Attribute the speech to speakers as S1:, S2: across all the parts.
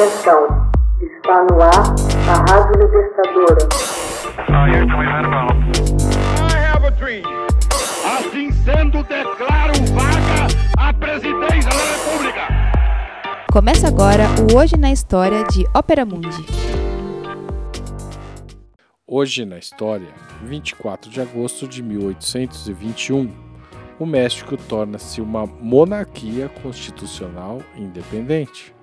S1: Atenção, está no ar a Rádio Libertadora.
S2: Assim sendo, declaro vaga a presidência da República.
S3: Começa agora o Hoje na História de Ópera Mundi.
S4: Hoje na História, 24 de agosto de 1821, o México torna-se uma monarquia constitucional independente.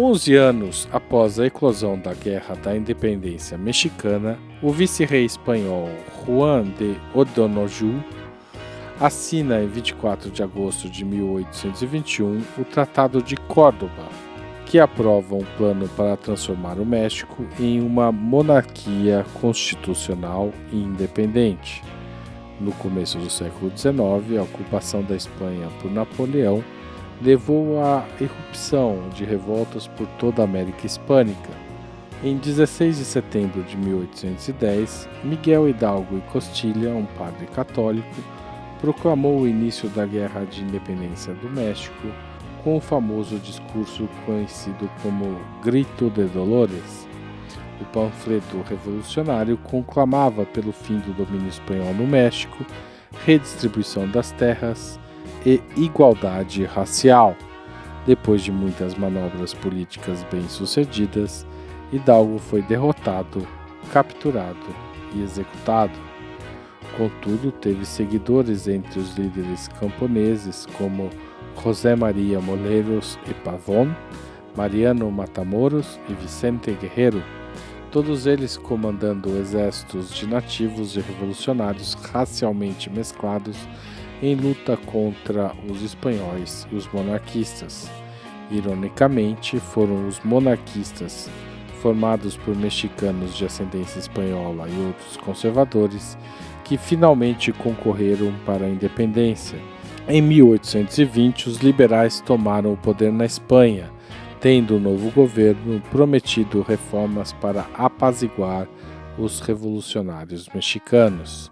S4: 11 anos após a eclosão da Guerra da Independência Mexicana, o vice-rei espanhol Juan de O'Donoghue assina em 24 de agosto de 1821 o Tratado de Córdoba, que aprova um plano para transformar o México em uma monarquia constitucional e independente. No começo do século XIX, a ocupação da Espanha por Napoleão levou à erupção de revoltas por toda a América Hispânica. Em 16 de setembro de 1810, Miguel Hidalgo e Costilha, um padre católico, proclamou o início da Guerra de Independência do México com o famoso discurso conhecido como Grito de Dolores. O panfleto revolucionário conclamava pelo fim do domínio espanhol no México, redistribuição das terras, e igualdade racial. Depois de muitas manobras políticas bem-sucedidas, Hidalgo foi derrotado, capturado e executado. Contudo, teve seguidores entre os líderes camponeses como José Maria Moleiros e Pavón, Mariano Matamoros e Vicente Guerreiro, todos eles comandando exércitos de nativos e revolucionários racialmente mesclados em luta contra os espanhóis e os monarquistas. Ironicamente, foram os monarquistas, formados por mexicanos de ascendência espanhola e outros conservadores, que finalmente concorreram para a independência. Em 1820, os liberais tomaram o poder na Espanha, tendo o novo governo prometido reformas para apaziguar os revolucionários mexicanos.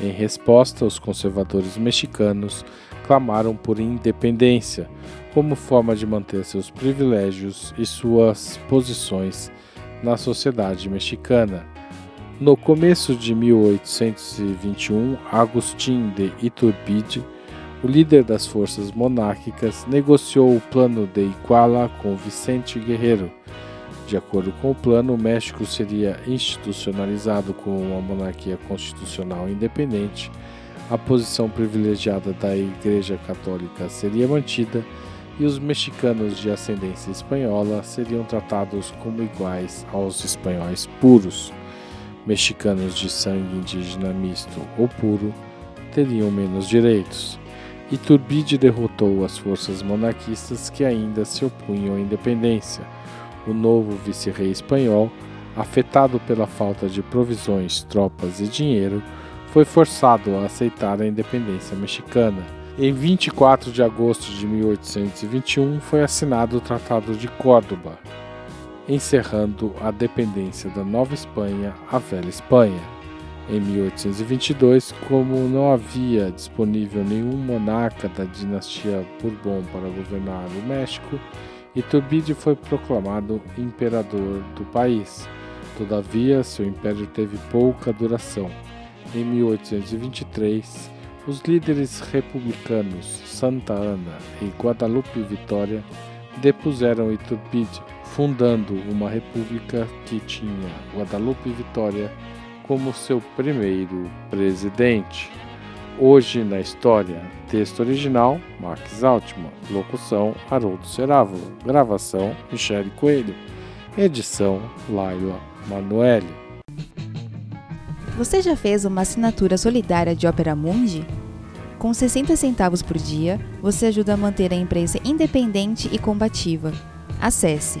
S4: Em resposta, os conservadores mexicanos clamaram por independência como forma de manter seus privilégios e suas posições na sociedade mexicana. No começo de 1821, Agustín de Iturbide, o líder das forças monárquicas, negociou o plano de Iguala com Vicente Guerreiro, de acordo com o plano, o México seria institucionalizado como uma monarquia constitucional independente, a posição privilegiada da Igreja Católica seria mantida e os mexicanos de ascendência espanhola seriam tratados como iguais aos espanhóis puros. Mexicanos de sangue indígena misto ou puro teriam menos direitos. Iturbide derrotou as forças monarquistas que ainda se opunham à independência o novo vice-rei espanhol, afetado pela falta de provisões, tropas e dinheiro, foi forçado a aceitar a independência mexicana. Em 24 de agosto de 1821 foi assinado o Tratado de Córdoba, encerrando a dependência da Nova Espanha à Velha Espanha. Em 1822, como não havia disponível nenhum monarca da dinastia Bourbon para governar o México, Iturbide foi proclamado imperador do país. Todavia, seu império teve pouca duração. Em 1823, os líderes republicanos Santa Ana e Guadalupe Vitória depuseram Iturbide, fundando uma república que tinha Guadalupe Vitória como seu primeiro presidente. Hoje na História. Texto original: Max Altman. Locução: Haroldo Cerávulo. Gravação: Michele Coelho. Edição: Laila Manoeli.
S3: Você já fez uma assinatura solidária de Opera Mundi? Com 60 centavos por dia, você ajuda a manter a imprensa independente e combativa. Acesse